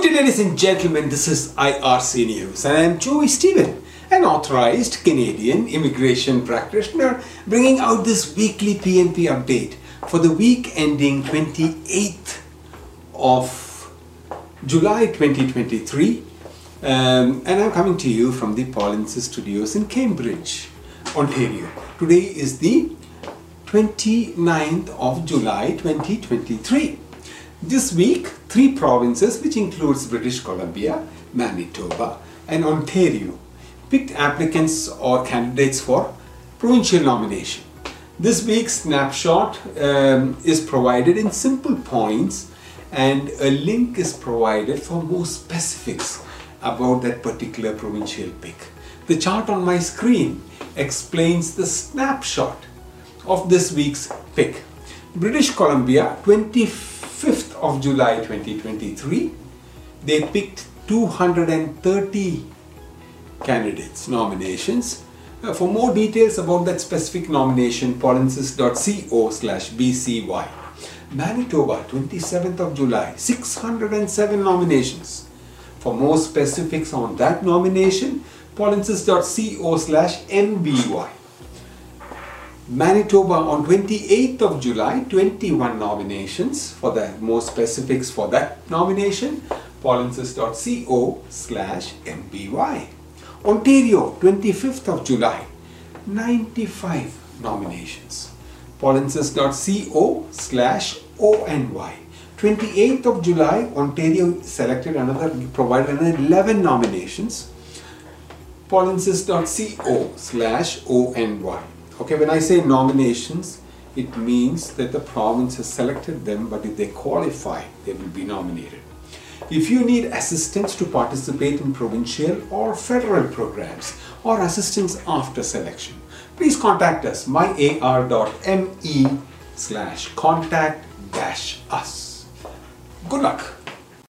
Good day, ladies and gentlemen. This is IRC News, and I am Joy Stephen, an authorized Canadian immigration practitioner, bringing out this weekly PNP update for the week ending 28th of July 2023. Um, and I'm coming to you from the Polinsys Studios in Cambridge, Ontario. Today is the 29th of July 2023. This week, three provinces, which includes British Columbia, Manitoba, and Ontario, picked applicants or candidates for provincial nomination. This week's snapshot um, is provided in simple points, and a link is provided for more specifics about that particular provincial pick. The chart on my screen explains the snapshot of this week's pick. British Columbia, 25th of July 2023, they picked 230 candidates, nominations. Uh, for more details about that specific nomination, polinsys.co slash bcy. Manitoba, 27th of July, 607 nominations. For more specifics on that nomination, polinsys.co slash mby. Manitoba on 28th of July, 21 nominations. For the more specifics for that nomination, polinsys.co slash mby. Ontario, 25th of July, 95 nominations. polinsys.co slash ony. 28th of July, Ontario selected another, provided another 11 nominations. polinsys.co slash ony. Okay, when I say nominations, it means that the province has selected them, but if they qualify, they will be nominated. If you need assistance to participate in provincial or federal programs or assistance after selection, please contact us myar.me slash contact dash us. Good luck.